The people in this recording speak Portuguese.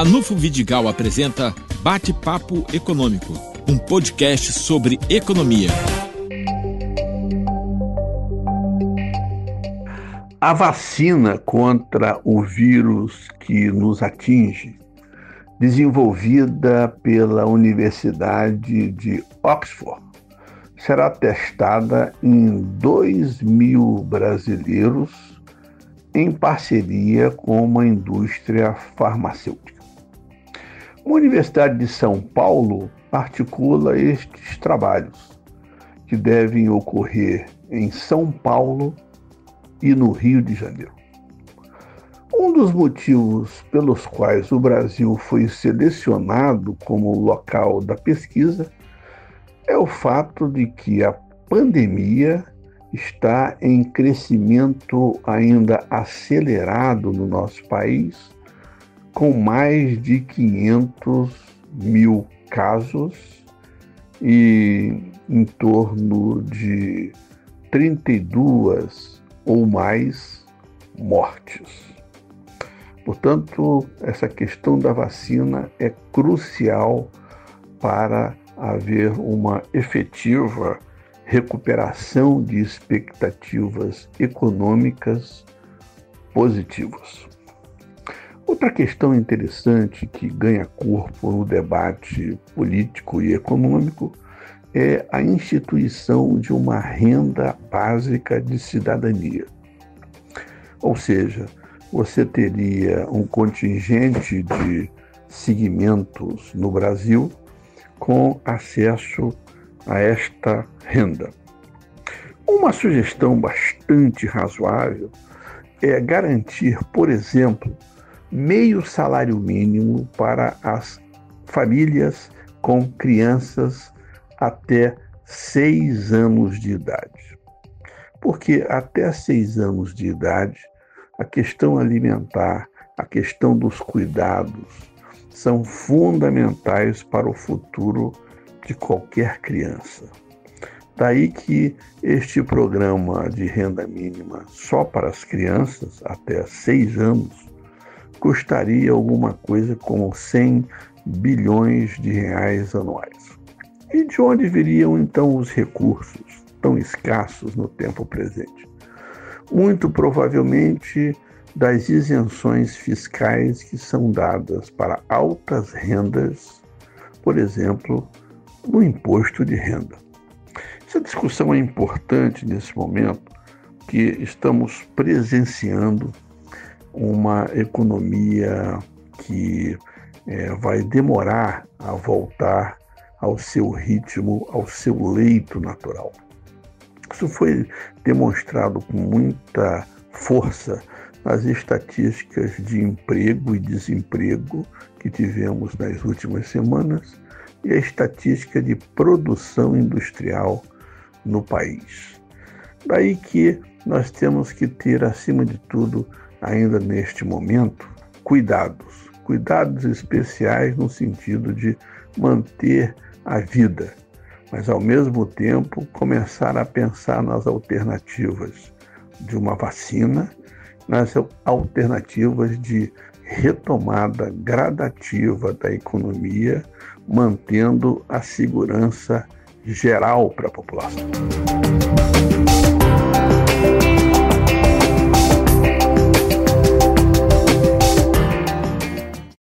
Ranulfo Vidigal apresenta Bate-Papo Econômico, um podcast sobre economia. A vacina contra o vírus que nos atinge, desenvolvida pela Universidade de Oxford, será testada em 2 mil brasileiros em parceria com uma indústria farmacêutica. A Universidade de São Paulo articula estes trabalhos, que devem ocorrer em São Paulo e no Rio de Janeiro. Um dos motivos pelos quais o Brasil foi selecionado como local da pesquisa é o fato de que a pandemia está em crescimento ainda acelerado no nosso país, com mais de 500 mil casos e em torno de 32 ou mais mortes. Portanto, essa questão da vacina é crucial para haver uma efetiva recuperação de expectativas econômicas positivas. Outra questão interessante que ganha corpo no debate político e econômico é a instituição de uma renda básica de cidadania. Ou seja, você teria um contingente de segmentos no Brasil com acesso a esta renda. Uma sugestão bastante razoável é garantir, por exemplo, meio salário mínimo para as famílias com crianças até seis anos de idade. Porque até seis anos de idade, a questão alimentar, a questão dos cuidados, são fundamentais para o futuro de qualquer criança. Daí que este programa de renda mínima só para as crianças até 6 anos custaria alguma coisa como 100 bilhões de reais anuais. E de onde viriam então os recursos tão escassos no tempo presente? Muito provavelmente das isenções fiscais que são dadas para altas rendas, por exemplo, no imposto de renda. Essa discussão é importante nesse momento que estamos presenciando uma economia que é, vai demorar a voltar ao seu ritmo, ao seu leito natural. Isso foi demonstrado com muita força as estatísticas de emprego e desemprego que tivemos nas últimas semanas e a estatística de produção industrial no país. Daí que nós temos que ter, acima de tudo, ainda neste momento, cuidados, cuidados especiais no sentido de manter a vida, mas ao mesmo tempo começar a pensar nas alternativas de uma vacina nas alternativas de retomada gradativa da economia, mantendo a segurança geral para a população.